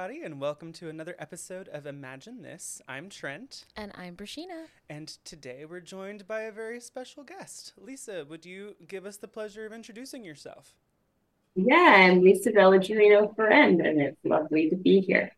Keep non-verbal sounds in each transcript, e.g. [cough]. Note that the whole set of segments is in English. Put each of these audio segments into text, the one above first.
Everybody, and welcome to another episode of Imagine This. I'm Trent, And I'm Brashina. and today we're joined by a very special guest. Lisa, would you give us the pleasure of introducing yourself? Yeah, I'm Lisa Dellagiarino Feriend, and it's lovely to be here.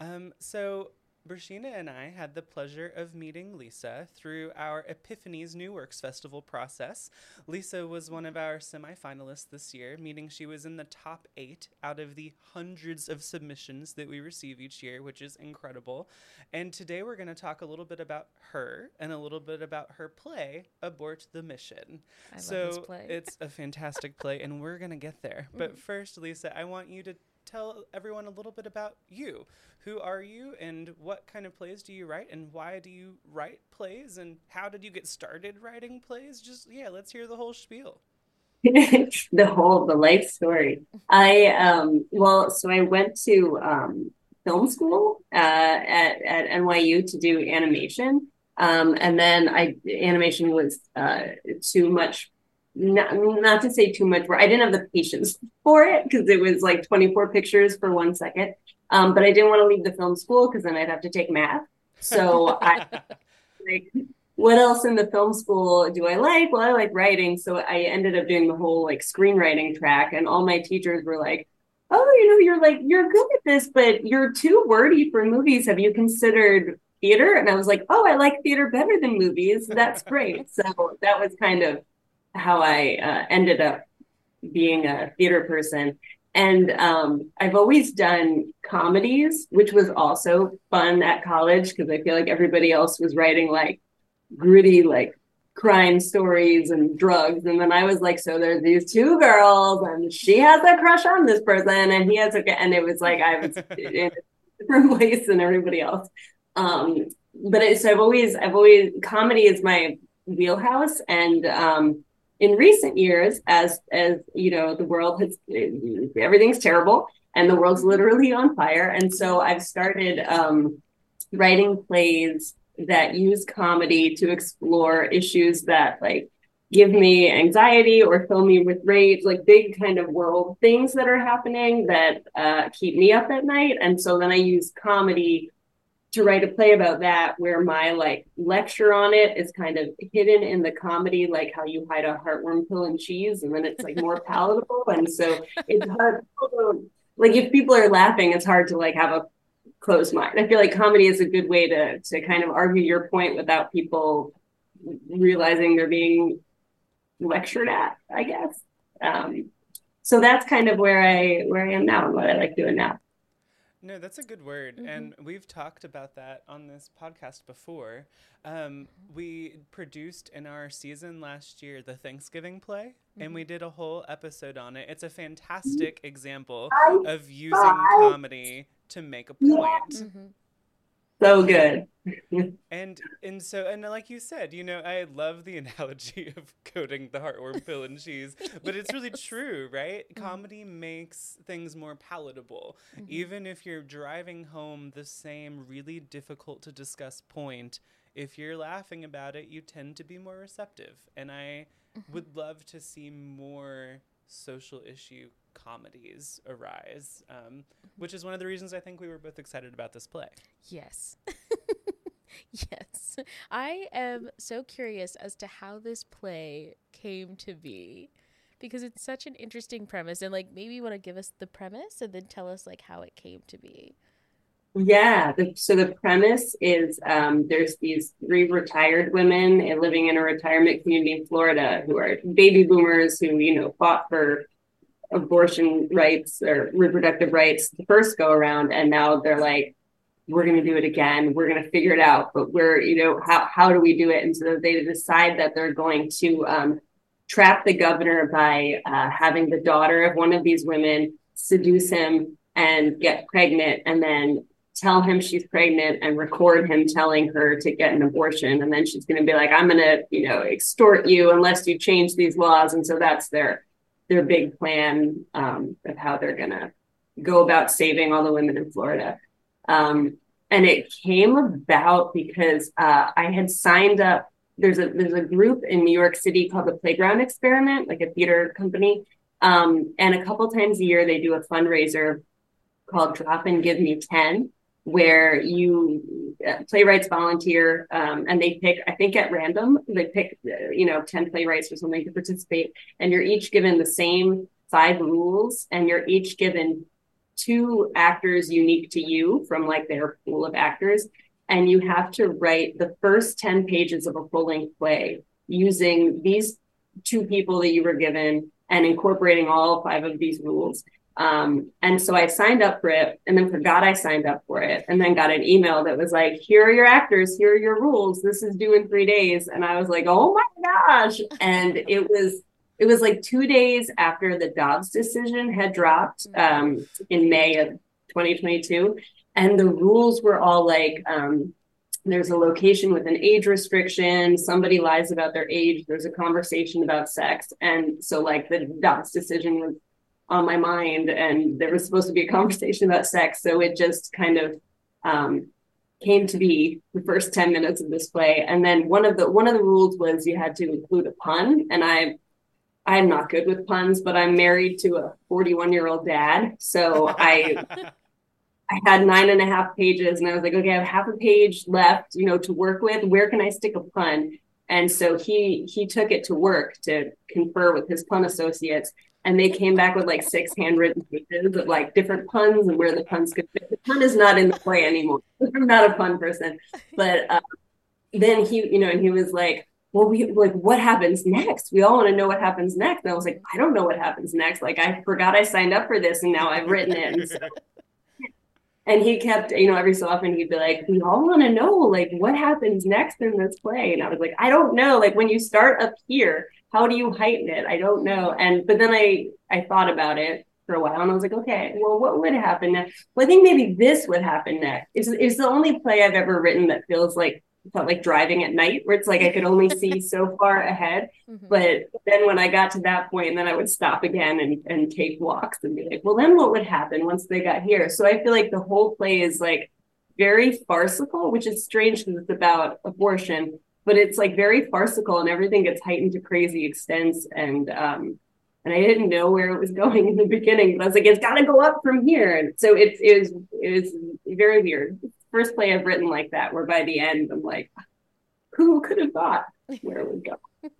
Um, so, Brashina and I had the pleasure of meeting Lisa through our Epiphanies New Works Festival process. Lisa was one of our semifinalists this year, meaning she was in the top eight out of the hundreds of submissions that we receive each year, which is incredible. And today we're going to talk a little bit about her and a little bit about her play, Abort the Mission. I love this play. it's a fantastic play, and we're going to get there. But [laughs] first, Lisa, I want you to tell everyone a little bit about you. Who are you, and what kind of plays do you write, and why do you write plays, and how did you get started writing plays? Just, yeah, let's hear the whole spiel. [laughs] The whole the life story. I um well, so I went to um film school uh at at NYU to do animation. Um and then I animation was uh too much not, not to say too much work. I didn't have the patience for it because it was like 24 pictures for one second. Um, but I didn't want to leave the film school because then I'd have to take math. So I [laughs] like what else in the film school do I like? Well, I like writing. So I ended up doing the whole like screenwriting track, and all my teachers were like, Oh, you know, you're like, you're good at this, but you're too wordy for movies. Have you considered theater? And I was like, Oh, I like theater better than movies. That's great. so that was kind of how I uh, ended up being a theater person. And um, I've always done comedies, which was also fun at college because I feel like everybody else was writing like gritty, like crime stories and drugs. And then I was like, so there's these two girls, and she has a crush on this person, and he has a, and it was like I was [laughs] in a different place than everybody else. Um, but it, so I've always, I've always, comedy is my wheelhouse. And um, in recent years, as, as you know, the world has, everything's terrible and the world's literally on fire. And so I've started um, writing plays that use comedy to explore issues that like give me anxiety or fill me with rage, like big kind of world things that are happening that uh, keep me up at night. And so then I use comedy to write a play about that where my like lecture on it is kind of hidden in the comedy like how you hide a heartworm pill in cheese and then it's like more [laughs] palatable. And so it's hard like if people are laughing it's hard to like have a closed mind. I feel like comedy is a good way to to kind of argue your point without people realizing they're being lectured at i guess. Um so that's kind of where i where i am now and what i like doing now No, that's a good word. Mm-hmm. And we've talked about that on this podcast before. Um, we produced in our season last year the Thanksgiving play, and we mm-hmm. did a whole episode on it. It's a fantastic example of using comedy to make a point. Mm-hmm. So good And and so and like you said, you know, I love the [laughs] analogy of coating the heartworm pill in cheese, but it's really [laughs] true, right? Mm-hmm. Comedy makes things more palatable. Mm-hmm. Even if you're driving home the same really difficult to discuss point, if you're laughing about it, you tend to be more receptive. And I mm-hmm. would love to see more social issue comedies arise, um, which is one of the reasons I think we were both excited about this play. Yes. [laughs] yes. I am so curious as to how this play came to be because it's such an interesting premise and like maybe you want to give us the premise and then tell us like how it came to be. Yeah. The, so the premise is um, there's these three retired women living in a retirement community in Florida who are baby boomers who, you know, fought for abortion rights or reproductive rights the first go around. And now they're like, we're going to do it again. We're going to figure it out. But we're, you know, how, how do we do it? And so they decide that they're going to um, trap the governor by uh, having the daughter of one of these women seduce him and get pregnant and then tell him she's pregnant and record him telling her to get an abortion and then she's going to be like i'm going to you know extort you unless you change these laws and so that's their their big plan um, of how they're going to go about saving all the women in florida. Um, and it came about because uh, i had signed up there's a there's a group in new york city called the playground experiment like a theater company. Um, and a couple times a year they do a fundraiser called drop and give me 10 where you uh, playwrights volunteer um, and they pick i think at random they pick uh, you know 10 playwrights or something to participate and you're each given the same five rules and you're each given two actors unique to you from like their pool of actors and you have to write the first 10 pages of a full-length play using these two people that you were given and incorporating all five of these rules um, and so I signed up for it and then forgot I signed up for it and then got an email that was like, here are your actors, here are your rules. This is due in three days. And I was like, oh my gosh. And it was, it was like two days after the Dobbs decision had dropped um, in May of 2022. And the rules were all like, um, there's a location with an age restriction somebody lies about their age there's a conversation about sex and so like the dobbs decision was on my mind and there was supposed to be a conversation about sex so it just kind of um, came to be the first 10 minutes of this play. And then one of the one of the rules was you had to include a pun and i i'm not good with puns but i'm married to a 41 year old dad so i [laughs] i had nine and a half pages and i was like okay i have half a page left you know to work with. Where can i stick a pun? And so he he took it to work to confer with his pun associates and they came back with like six handwritten pages of like different puns and where the puns could fit. The pun is not in the play anymore. [laughs] I'm not a pun person, but uh, then he, you know, and he was like, "Well, we like what happens next? We all want to know what happens next." And I was like, "I don't know what happens next. Like I forgot I signed up for this, and now I've written it." And, so, [laughs] and he kept, you know, every so often he'd be like, "We all want to know like what happens next in this play," and I was like, "I don't know. Like when you start up here." How do you heighten it? I don't know. And but then I I thought about it for a while and I was like, okay, well, what would happen next? Well, I think maybe this would happen next. It's it's the only play I've ever written that feels like felt like driving at night, where it's like I could only see [laughs] so far ahead. Mm-hmm. But then when I got to that point, and then I would stop again and, and take walks and be like, well, then what would happen once they got here? So I feel like the whole play is like very farcical, which is strange because it's about abortion, but it's like very farcical and everything gets heightened to crazy extents and um and I didn't know where it was [laughs] going in the beginning, but I was like, it's got to go up from here. And so it, it was it was very weird. First play I've written like that, where by the end I'm like, who could have thought where it would go? [laughs]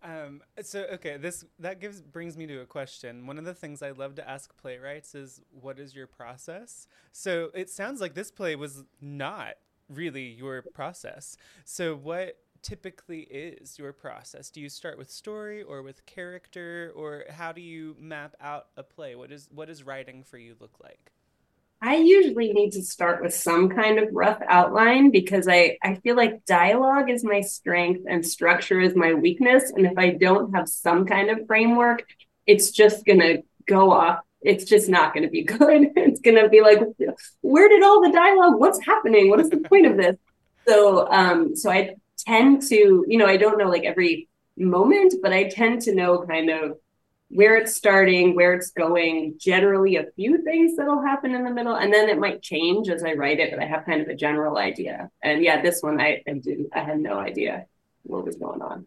Um, so okay, this that gives brings me to a question. One of the things I love to ask playwrights is, "What is your process?" So it sounds like this play was not really your process. So, what typically is your process? Do you start with story or with character, or how do you map out a play? What is what does writing for you look like? I usually need to start with some kind of rough outline because I, I feel like dialogue is my strength and structure is my weakness. And if I don't have some kind of framework, it's just going to go off it's just not going to be good. [laughs] It's going to be like, where did all the dialogue? What's happening? What is the point of this? So, um, so I tend to, you know, I don't know like every moment, but I tend to know kind of where it's starting, where it's going, generally a few things that'll happen in the middle, and then it might change as I write it, but I have kind of a general idea. And yeah, this one I, I didn't, I had no idea what was going on.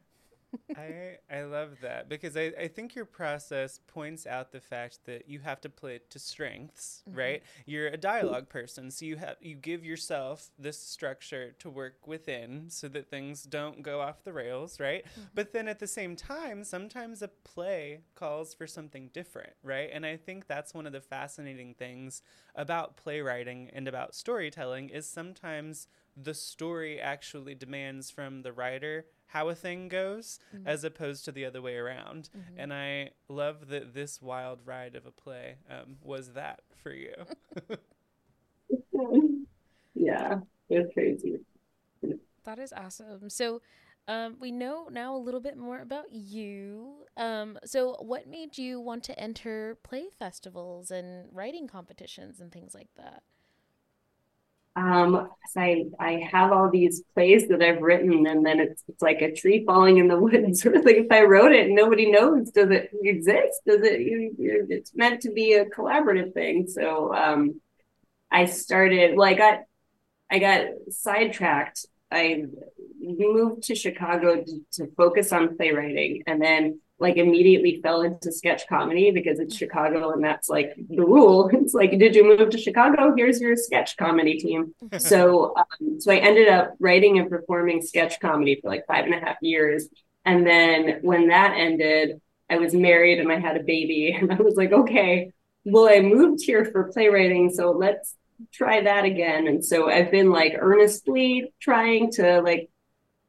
I I love that because I, I think your process points out the fact that you have to play to strengths, Mm-hmm. right? You're a dialogue person, so you have you give yourself this structure to work within so that things don't go off the rails, right? Mm-hmm. But then at the same time, sometimes a play calls for something different, right? And I think that's one of the fascinating things about playwriting and about storytelling is sometimes the story actually demands from the writer how a thing goes as opposed to the other way around. And I love that this wild ride of a play um, was that for you. [laughs] [laughs] Yeah, it's crazy. That is awesome. So, um, we know now a little bit more about you. Um, so, what made you want to enter play festivals and writing competitions and things like that? Um, so I I have all these plays that I've written, and then it's it's like a tree falling in the [laughs] woods. Sort of like if I wrote it nobody knows, does it exist? Does it? You, it's meant to be a collaborative thing. So um, I started. Well, I got I got sidetracked. I moved to Chicago to, to focus on playwriting, and then like immediately fell into sketch comedy because it's Chicago and that's like the rule. [laughs] It's like, did you move to Chicago? Here's your sketch comedy team. [laughs] So, um, so I ended up writing and performing sketch comedy for like five and a half years. And then when that ended, I was married and I had a baby, [laughs] and I was like, okay, well, I moved here for playwriting, so let's try that again. And so I've been like earnestly trying to like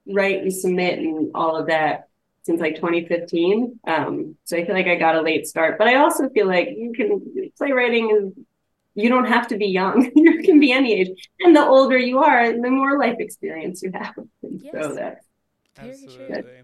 write and submit and all of that since like 2015. Um, so I feel like I got a late start, but I also feel like you can playwriting is you don't have to be young. [laughs] you can be any age, and the older you are, the more life experience you have. And Yes. So that Absolutely.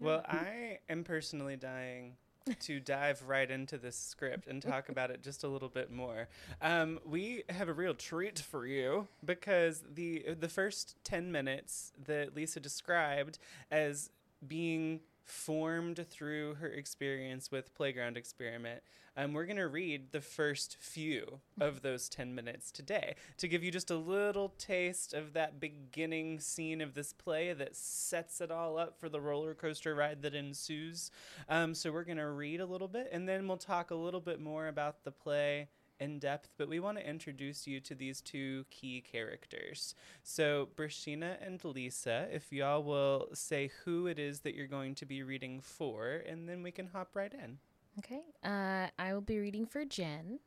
Well, I am personally dying to dive right into this script and talk about it just a little bit more. Um, we have a real treat for you because the the first ten minutes that Lisa described as being formed through her experience with Playground Experiment. Um, we're going to read the first few of those 10 minutes today to give you just a little taste of that beginning scene of this play that sets it all up for the roller coaster ride that ensues. Um, so we're going to read a little bit and then we'll talk a little bit more about the play in depth, but we want to introduce you to these two key characters. So, Brashina and Lisa, if y'all will say who it is that you're going to be reading for, and then we can hop right in. Okay. Uh, I will be reading for Jen.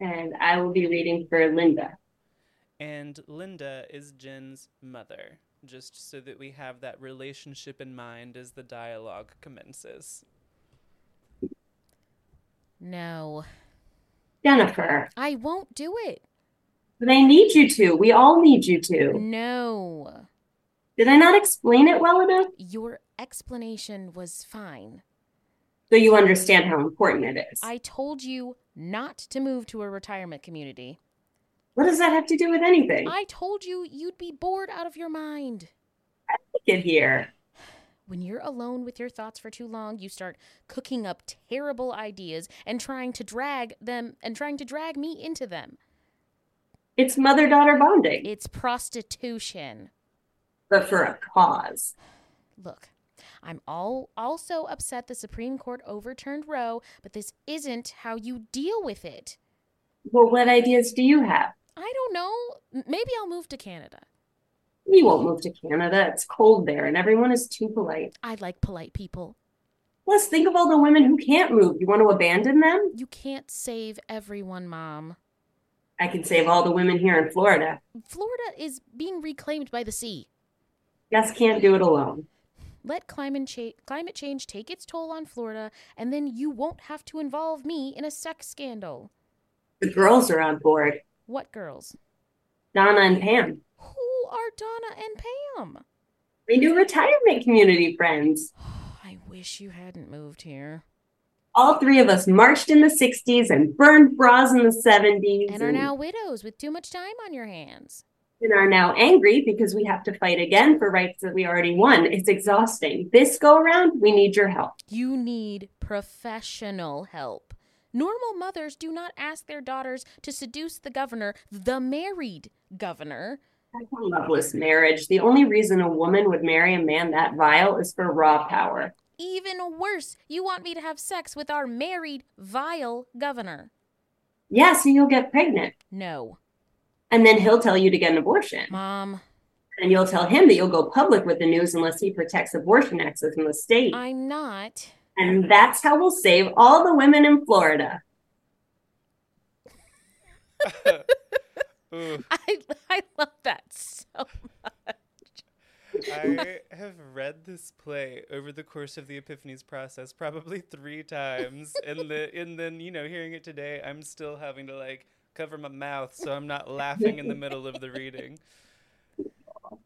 and I will be reading for Linda. And Linda is Jen's mother, just so that we have that relationship in mind as the dialogue commences. No, Jennifer, I won't do it. but I need you to. We all need you to. No. Did I not explain it well enough? Your explanation was fine. So you understand how important it is. I told you not to move to a retirement community. What does that have to do with anything? I told you you'd be bored out of your mind. Get here. When you're alone with your thoughts for too long, you start cooking up terrible ideas and trying to drag them and trying to drag me into them. It's mother daughter bonding, It's prostitution. but for a cause. Look, I'm all also upset the Supreme Court overturned Roe, but this isn't how you deal with it. Well, what ideas do you have? I don't know. Maybe I'll move to Canada. You won't move to Canada. It's cold there and everyone is too polite. I like polite people. Plus, think of all the women who can't move. You want to abandon them? You can't save everyone, Mom. I can save all the women here in Florida. Florida is being reclaimed by the sea. Just can't do it alone. Let climate, cha- climate change take its toll on Florida, and then you won't have to involve me in a sex scandal. The girls are on board. What girls? Donna and Pam. Are Donna and Pam? My new retirement community friends. [sighs] I wish you hadn't moved here. All three of us marched in the 60s and burned bras in the 70s And are now widows with too much time on your hands. and are now angry because we have to fight again for rights that we already won. It's exhausting. This go around, we need your help. You need professional help. Normal mothers do not ask their daughters to seduce the governor, the married governor. Loveless marriage. The only reason a woman would marry a man that vile is for raw power. Even worse, you want me to have sex with our married, vile governor. Yeah, so you'll get pregnant. No. And then he'll tell you to get an abortion. Mom, And you'll tell him that you'll go public with the news unless he protects abortion access in the state. I'm not. And that's how we'll save all the women in Florida. [laughs] Ooh, mm. [laughs] I, I love that so much. I have read this play over the course of the Epiphanies process probably [laughs] three times, and the and then you know hearing it today, I'm still having to like cover my mouth so I'm not laughing in the middle of the reading.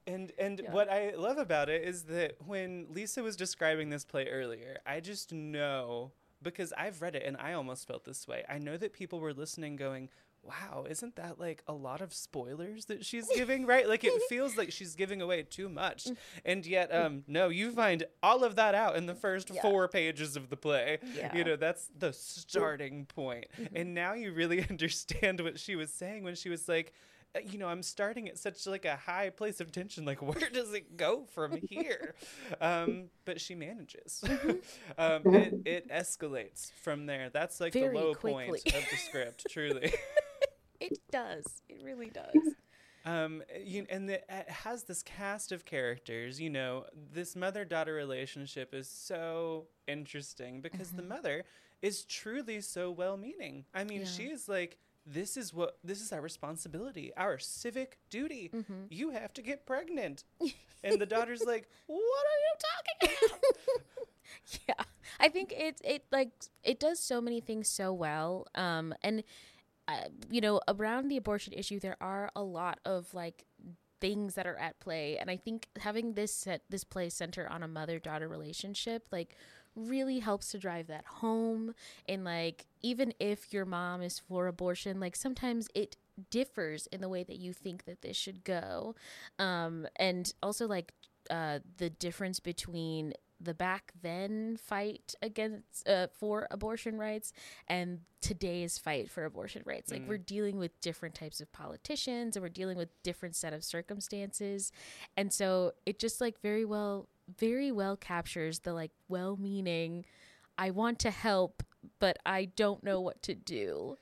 And and Yeah. what I love about it is that when Lisa was describing this play earlier, I just know because I've read it and I almost felt this way. I know that people were listening going, "Wow, isn't that like a lot of spoilers that she's giving?" right? Like it [laughs] feels like she's giving away too much. And yet um no, you find all of that out in the first Yeah. 4 pages of the play. Yeah. You know, that's the starting point. And now you really [laughs] understand what she was saying when she was like uh, you know, I'm starting at such like a high place of tension. Like, [laughs] where does it go from here? um, but she manages. um, it, it escalates from there. That's like Very the low point of the script, truly. It does. It really does. [laughs] Um, you, and the, it has this cast of characters. You know, this mother-daughter relationship is so interesting because the mother is truly so well-meaning. I mean, Yeah. she is like, "This is what this is our responsibility, our civic duty. You have to get pregnant." [laughs] and the daughter's like, "What are you talking about?" [laughs] yeah i think it it like it does so many things so well um and uh, you know around the abortion issue there are a lot of like things that are at play. And i think having this set this play center on a mother daughter relationship like really helps to drive that home. And like even if your mom is for abortion like sometimes it differs in the way that you think that this should go. Um and also like uh the difference between the back then fight against uh, for abortion rights and today's fight for abortion rights. Like we're dealing with different types of politicians and we're dealing with different set of circumstances. And so it just like very well very well captures the like well-meaning i want to help but i don't know what to do.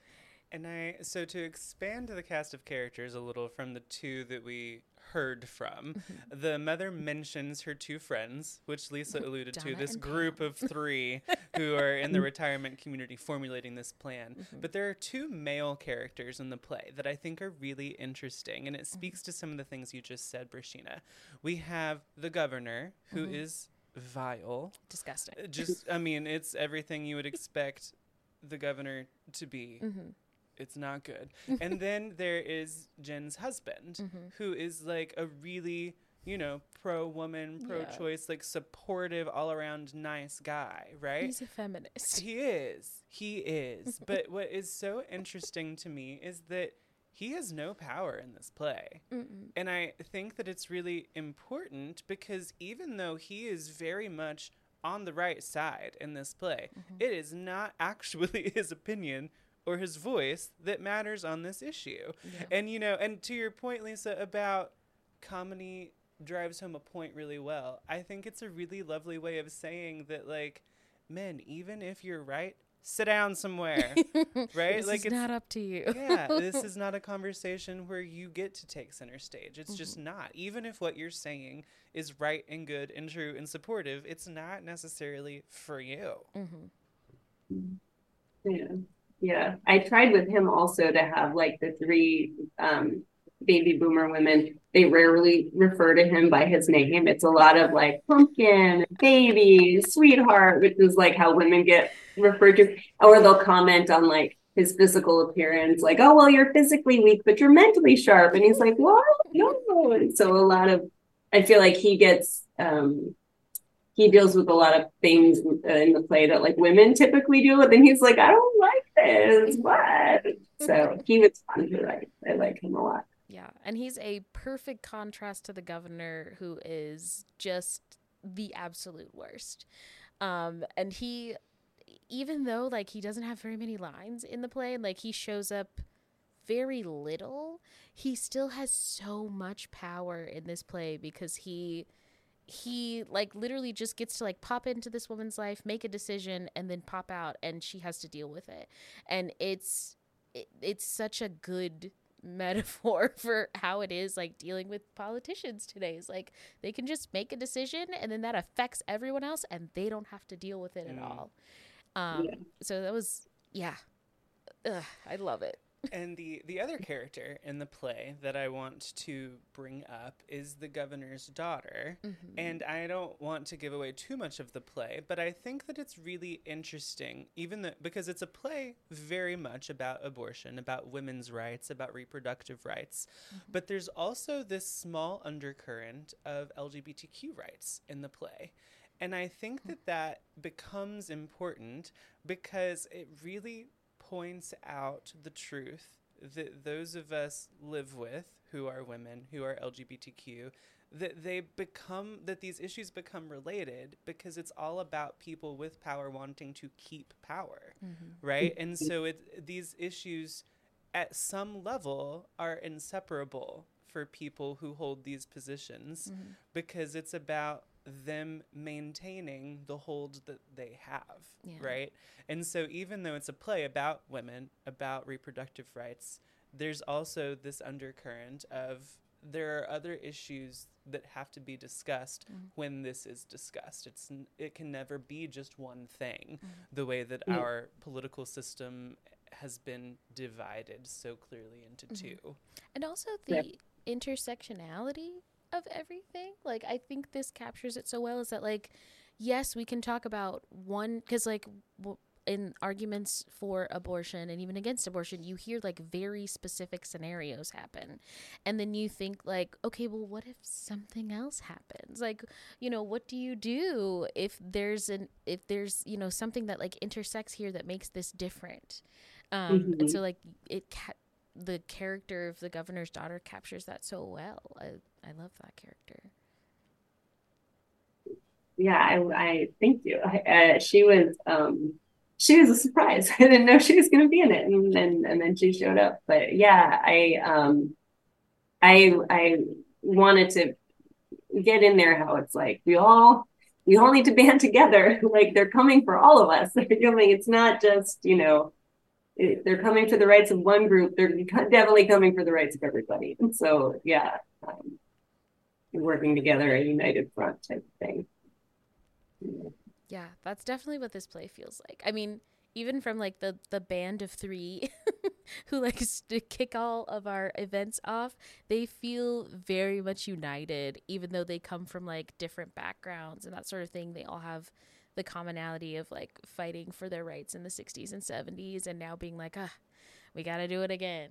And I so to expand the cast of characters a little from the two that we heard from, Mm-hmm. the mother mentions her two friends, which Lisa alluded to, this group of [laughs] three who are in the retirement community formulating this plan. Mm-hmm. But there are two male characters in the play that I think are really interesting, and it Mm-hmm. speaks to some of the things you just said, Brashina. We have the governor, who Mm-hmm. is vile. disgusting Just, I mean, it's everything you would expect the governor to be. Mm-hmm. It's not good. [laughs] and then there is Jen's husband, Mm-hmm. who is like a really, you know, pro woman, pro choice, like supportive, all around nice guy, right? he's a feminist He is. He is. [laughs] but what is so interesting to me is that he has no power in this play. And I think that it's really important because even though he is very much on the right side in this play, it is not [laughs] actually his opinion or his voice that matters on this issue. And, you know, and to your point, Lisa, about comedy drives home a point really well. I think it's a really lovely way of saying that, like, men, even if you're right, sit down somewhere, [laughs] right? this like is not up to you yeah, this is [laughs] not a conversation where you get to take center stage. It's Mm-hmm. just not. Even if what you're saying is right and good and true and supportive, it's not necessarily for you. Yeah. Yeah. I tried with him also to have like the three um baby boomer women. They rarely refer to him by his name. It's a lot of like pumpkin, baby, sweetheart, which is like how women get referred to. Or they'll comment on like his physical appearance, like, oh well, you're physically weak, but you're mentally sharp. And he's like, What? No. And so a lot of I feel like he gets um he deals with a lot of things uh, in the play that like women typically deal with, and he's like, I don't like this. What? So he was fun to write. I like him a lot. Yeah, and he's a perfect contrast to the governor who is just the absolute worst. Um and he even though like he doesn't have very many lines in the play, like he shows up very little, he still has so much power in this play because he he like literally just gets to like pop into this woman's life, make a decision and then pop out and she has to deal with it. And it's it, it's such a good metaphor [laughs] for how it is like dealing with politicians today is like they can just make a decision and then that affects everyone else and they don't have to deal with it mm. at all um yeah. so that was yeah Ugh, i love it and the the other character in the play that I want to bring up is the governor's daughter. Mm-hmm. And I don't want to give away too much of the play, but I think that it's really interesting even though, because it's a play very much about abortion, about women's rights, about reproductive rights. Mm-hmm. But there's also this small undercurrent of LGBTQ rights in the play. And I think that that becomes important because it really points out the truth that those of us live with who are women, who are LGBTQ, that they become that these issues become related because it's all about people with power wanting to keep power, mm-hmm. right? And so it these issues at some level are inseparable for people who hold these positions mm-hmm. because it's about them maintaining the hold that they have, yeah. right? And so, even though it's a play about women, about reproductive rights, there's also this undercurrent of there are other issues that have to be discussed mm. when this is discussed. It's it can never be just one thing. Mm. The way that mm. our political system has been divided so clearly into mm-hmm. two. And also the intersectionality of everything. Like I think this captures it so well is that like yes, we can talk about one cuz like w- in arguments for abortion and even against abortion, you hear like very specific scenarios happen. And then you think like, okay, well what if something else happens? Like, you know, what do you do if there's an if there's, you know, something that like intersects here that makes this different? Um mm-hmm. and so like it ca- the character of the governor's daughter captures that so well. I I love that character. Yeah, I, I thank you. I, uh, she was um, she was a surprise. [laughs] I didn't know she was going to be in it, and then and then she showed up. But yeah, I um, I I wanted to get in there how it's like we all we all need to band [laughs] together. [laughs] like they're coming for all of us. They're coming. It's not just you know they're coming for the rights of one group. They're definitely coming for the rights of everybody. And so yeah, um, working together, a united front type thing. Yeah, that's definitely what this play feels like. I mean, even from like the the band of three [laughs] who likes to kick all of our events off, they feel very much united, even though they come from like different backgrounds and that sort of thing. They all have the commonality of like fighting for their rights in the 60s and 70s and now being like, ah, we got to do it again.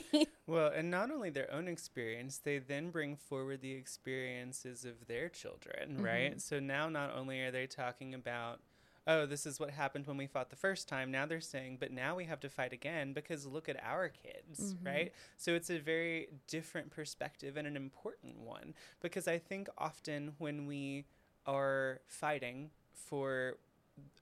[laughs] well, and not only their own experience, they then bring forward the experiences of their children, mm-hmm. right? So now not only are they talking about, oh, this is what happened when we fought the first time, now they're saying, but now we have to fight again because look at our kids, mm-hmm. right? So it's a very different perspective and an important one because I think often when we are fighting for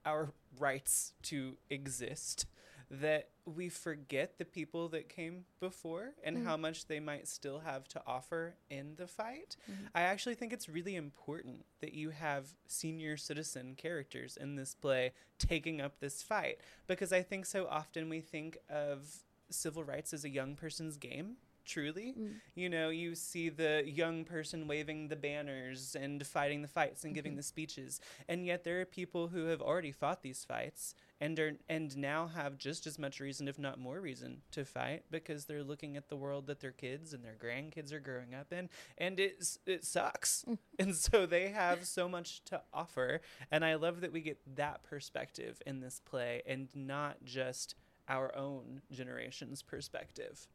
our rights to exist, that we forget the people that came before and mm-hmm. how much they might still have to offer in the fight. Mm-hmm. I actually think it's really important that you have senior citizen characters in this play taking up this fight because I think so often we think of civil rights as a young person's game truly. Mm. You know, you see the young person waving the banners and fighting the fights and mm-hmm. giving the speeches. And yet there are people who have already fought these fights and are and now have just as much reason if not more reason to fight because they're looking at the world that their kids and their grandkids are growing up in and it it sucks. [laughs] and so they have so much to offer and I love that we get that perspective in this play and not just our own generation's perspective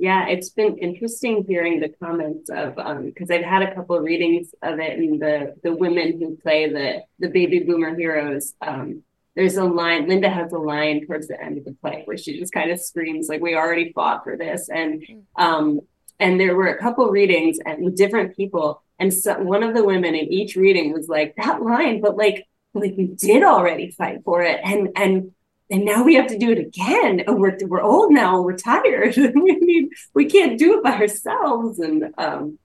yeah, it's been interesting hearing the comments of um because I've had a couple of readings of it and the the women who play the the baby boomer heroes. Um, there's a line, Linda has a line towards the end of the play where she just kind of screams like we already fought for this. And um and there were a couple readings and different people. And so one of the women in each reading was like, that line, but like like we did already fight for it. And and and now we have to do it again. And we're we're old now. We're tired. [laughs] we need we can't do it by ourselves. And um,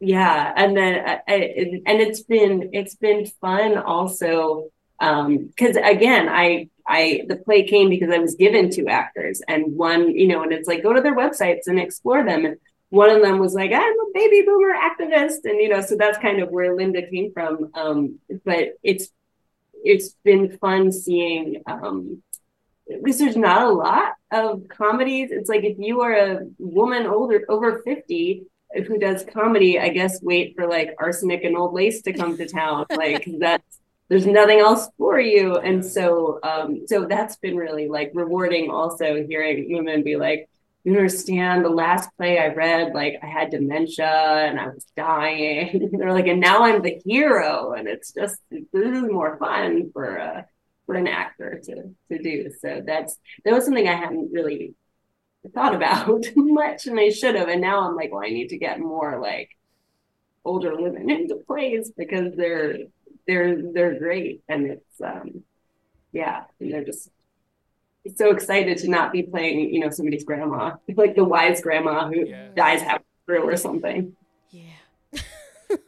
yeah, and then I, I, and it's been it's been fun also because um, again I I the play came because I was given two actors and one you know and it's like go to their websites and explore them and one of them was like i'm a baby boomer activist and you know so that's kind of where linda came from um, but it's it's been fun seeing um, because there's not a lot of comedies. It's like if you are a woman older over 50 who does comedy i guess wait for like arsenic and old lace to come to town. [laughs] Like that's there's nothing else for you. And so um so that's been really like rewarding also hearing women be like you understand the last play I read, like I had dementia and I was dying. [laughs] They're like, and now I'm the hero. And it's just this is more fun for uh for an actor to to do. So that's that was something I hadn't really thought about [laughs] much and I should have. And now I'm like, well, I need to get more like older women [laughs] into plays because they're they're they're great and it's um yeah, and they're just so excited to not be playing, you know, somebody's grandma, like the wise grandma who yeah. dies halfway through or something. Yeah.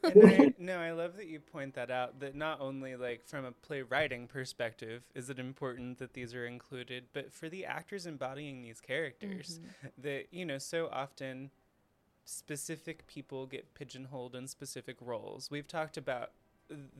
I, [laughs] no, I love that you point that out. That not only like from a playwriting perspective is it important that these are included, but for the actors embodying these characters, mm-hmm. that you know so often specific people get pigeonholed in specific roles. We've talked about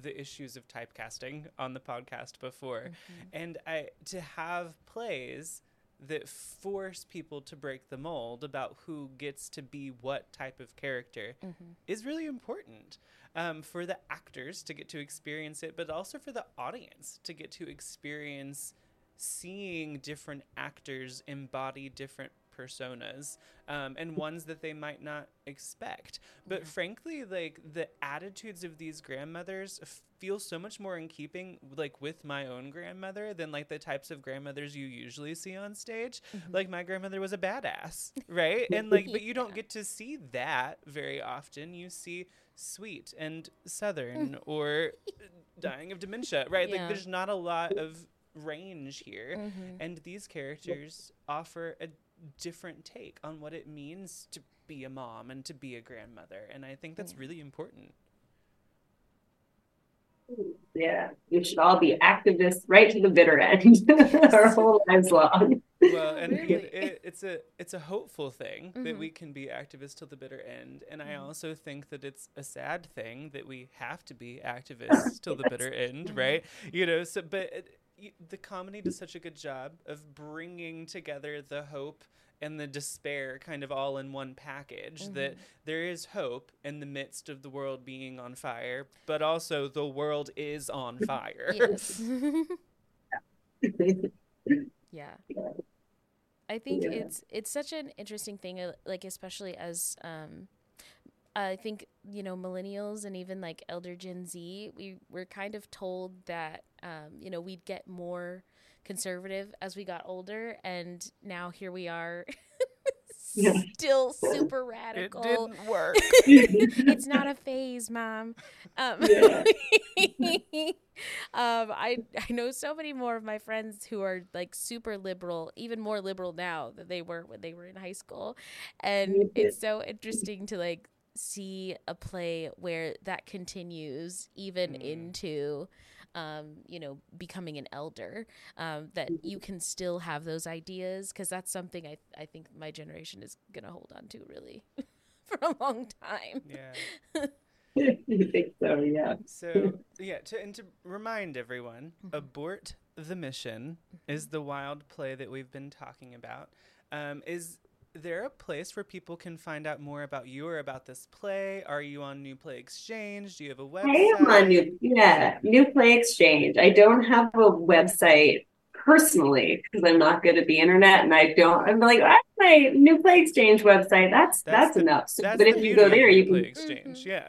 the issues of typecasting on the podcast before mm-hmm. and i to have plays that force people to break the mold about who gets to be what type of character mm-hmm. is really important um, for the actors to get to experience it, but also for the audience to get to experience seeing different actors embody different personas um, and [laughs] ones that they might not expect. But yeah. frankly, like the attitudes of these grandmothers feel so much more in keeping like with my own grandmother than like the types of grandmothers you usually see on stage. Mm-hmm. Like my grandmother was a badass, right? and like but you don't [laughs] get to see that very often. You see sweet and southern [laughs] or dying of dementia, right? Yeah. Like there's not a lot of range here mm-hmm. and these characters offer a different take on what it means to be a mom and to be a grandmother. And I think that's really important. Yeah, we should all be activists right to the bitter end, [laughs] our whole lives long. Well, and it, [laughs] it, it's a it's a hopeful thing mm-hmm. that we can be activists till the bitter end, and I mm-hmm. also think that it's a sad thing that we have to be activists till the bitter [laughs] end, mm-hmm. right? You know, so but the comedy does such a good job of bringing together the hope and the despair kind of all in one package mm-hmm. that there is hope in the midst of the world being on fire but also the world is on [laughs] fire yes [laughs] [laughs] yeah i think yeah. it's it's such an interesting thing uh, like especially as um I think you know millennials and even like elder Gen Z, we were kind of told that um, you know we'd get more conservative as we got older, and now here we are. [laughs] still super radical. It didn't work. [laughs] it's not a phase, mom. Um, yeah. [laughs] um, I I know so many more of my friends who are like super liberal, even more liberal now than they were when they were in high school, and it's so interesting to like see a play where that continues even mm. into um, you know, becoming an elder, um, that you can still have those ideas because that's something I, I think my generation is going to hold on to really [laughs] for a long time. Yeah. [laughs] I think so, yeah. So, [laughs] yeah, to, and to remind everyone, mm-hmm. Abort the Mission mm-hmm. is the wild play that we've been talking about. Um, is there a place where people can find out more about you or about this play? Are you on New Play Exchange? Do you have a website? I am on New, yeah, New Play Exchange. I don't have a website personally because I'm not good at the internet and I don't. I'm like, that's my New Play Exchange website. That's that's, that's the, enough. So, that's but if you go there, you can New Play Exchange. Mm-hmm. Yeah.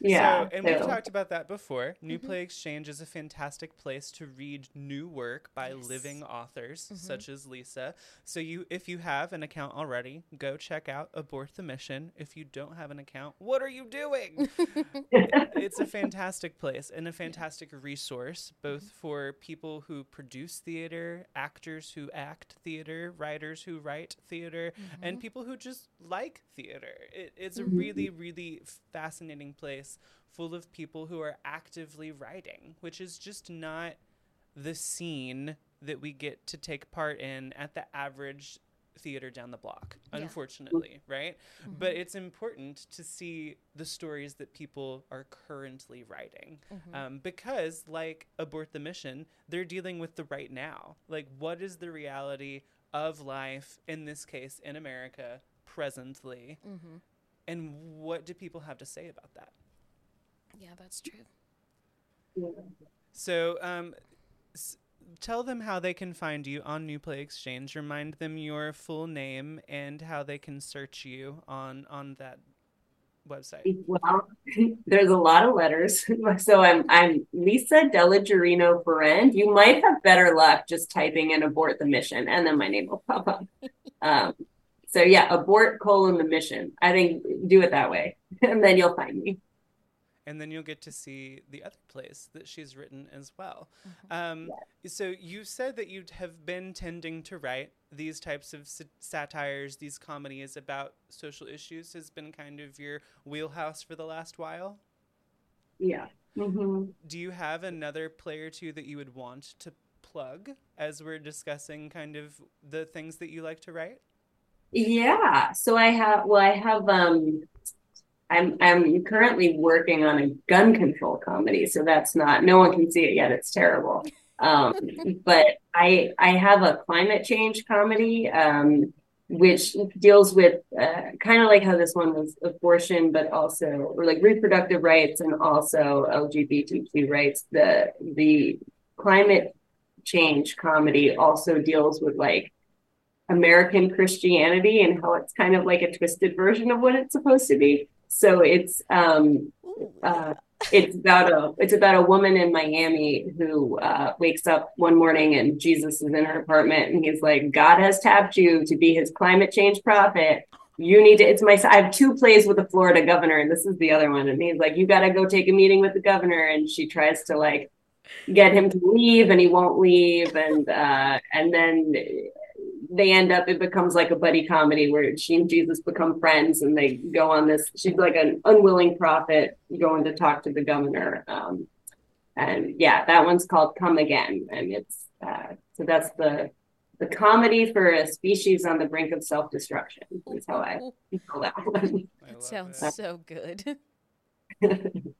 Yeah. So, and we've talked about that before. New mm-hmm. Play Exchange is a fantastic place to read new work by Yes. living authors mm-hmm. such as Lisa. So you if you have an account already, go check out Abort the Mission. If you don't have an account, what are you doing? [laughs] it's a fantastic place and a fantastic resource both mm-hmm. for people who produce theater, actors who act theater, writers who write theater, and people who just like theater. It, it's a really, really fascinating place full of people who are actively writing, which is just not the scene that we get to take part in at the average theater down the block, Yeah. unfortunately, right? Mm-hmm. But it's important to see the stories that people are currently writing. Mm-hmm. Um, because, like Abort the Mission, they're dealing with the right now. Like, what is the reality of life, in this case, in America, presently? Mm-hmm. And what do people have to say about that? Yeah, that's true. So, um, s- tell them how they can find you on New Play Exchange. Remind them your full name and how they can search you on on that website. Well, [laughs] there's a lot of letters. [laughs] So I'm I'm Lisa Dellagiarino Feriend. You might have better luck just typing in abort the mission and then my name will pop up. [laughs] Um, so yeah, abort colon the mission. I think do it that way. And then you'll find me. And then you'll get to see the other plays that she's written as well. Um, So you said that you have been tending to write these types of sa- satires, these comedies about social issues, has been kind of your wheelhouse for the last while. Yeah. hmm Do you have another play or two that you would want to plug as we're discussing kind of the things that you like to write? Yeah. So I have well, I have um I'm I'm currently working on a gun control comedy, so that's not no one can see it yet. It's terrible. Um, [laughs] but I I have a climate change comedy um which deals with uh, kind of like how this one was abortion, but also or like reproductive rights and also LGBTQ rights. The the climate change comedy also deals with like American Christianity and how it's kind of like a twisted version of what it's supposed to be. So it's um uh it's about a it's about a woman in Miami who uh wakes up one morning and Jesus is in her apartment and he's like, God has tapped you to be his climate change prophet. You need to it's my I have two plays with the Florida governor and this is the other one. And he's like, You gotta go take a meeting with the governor and she tries to like get him to leave and he won't leave and uh and then they end up it becomes like a buddy comedy where she and jesus become friends and they go on this she's like an unwilling prophet going to talk to the governor um and yeah that one's called come again and it's uh so that's the the comedy for a species on the brink of self-destruction is how i call that one [laughs] I That sounds it. so good. [laughs] [laughs]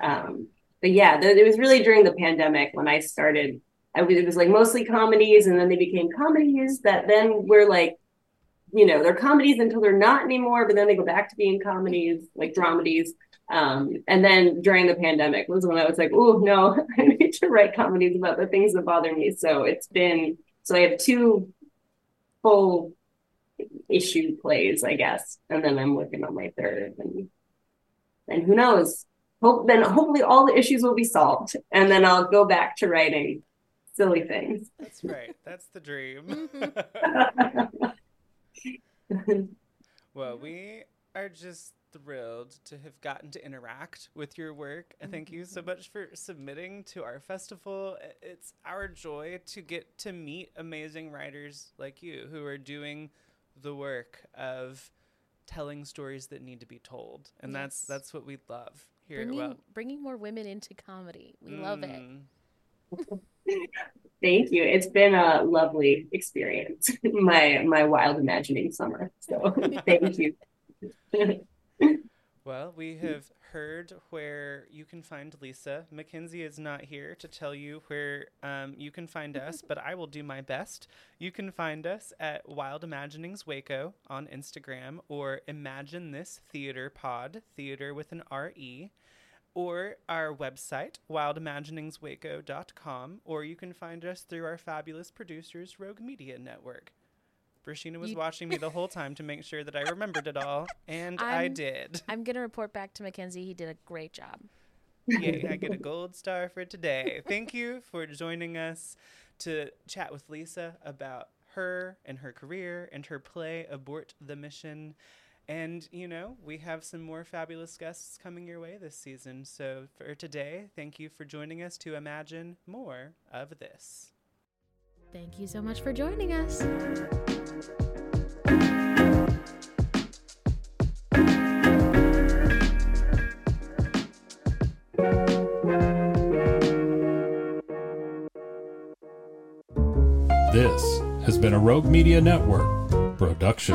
Um, but yeah, th- it was really during the pandemic when I started. I was, it was like mostly comedies, and then they became comedies that then were like, you know, they're comedies until they're not anymore, but then they go back to being comedies, like dramedies. Um, and then during the pandemic was when I was like, oh no, [laughs] I need to write comedies about the things that bother me. So it's been so I have two full issue plays, I guess, and then I'm working on my third, and and who knows? Hope then hopefully all the issues will be solved, and then I'll go back to writing silly things. That's right. That's the dream. Mm-hmm. [laughs] well, we are just thrilled to have gotten to interact with your work. And thank you so mm-hmm. much for submitting to our festival. It's our joy to get to meet amazing writers like you who are doing the work of telling stories that need to be told. And that's Yes. that's what we love here bringing, Well. bringing more women into comedy. We love it. Mm. Thank you. It's been a lovely experience. [laughs] my my wild imagining summer. So [laughs] thank you. [laughs] Well, we have heard where you can find Lisa. Mackenzie is not here to tell you where um, you can find us, but I will do my best. You can find us at Wild Imaginings Waco on Instagram or Imagine This Theatre Pod, theater with an R E, or our website, wildimaginingswaco.com, or you can find us through our fabulous producers, Rogue Media Network. Brashina was You- watching me the whole time to make sure that I remembered it all, and I I'm- did. I'm gonna report back to Mackenzie. He did a great job. Yay, I get a gold star for today. Thank you for joining us to chat with Lisa about her and her career and her play Abort the Mission. And, you know, we have some more fabulous guests coming your way this season. So for today, thank you for joining us to imagine more of this. Thank you so much for joining us. This has been a Rogue Media Network production.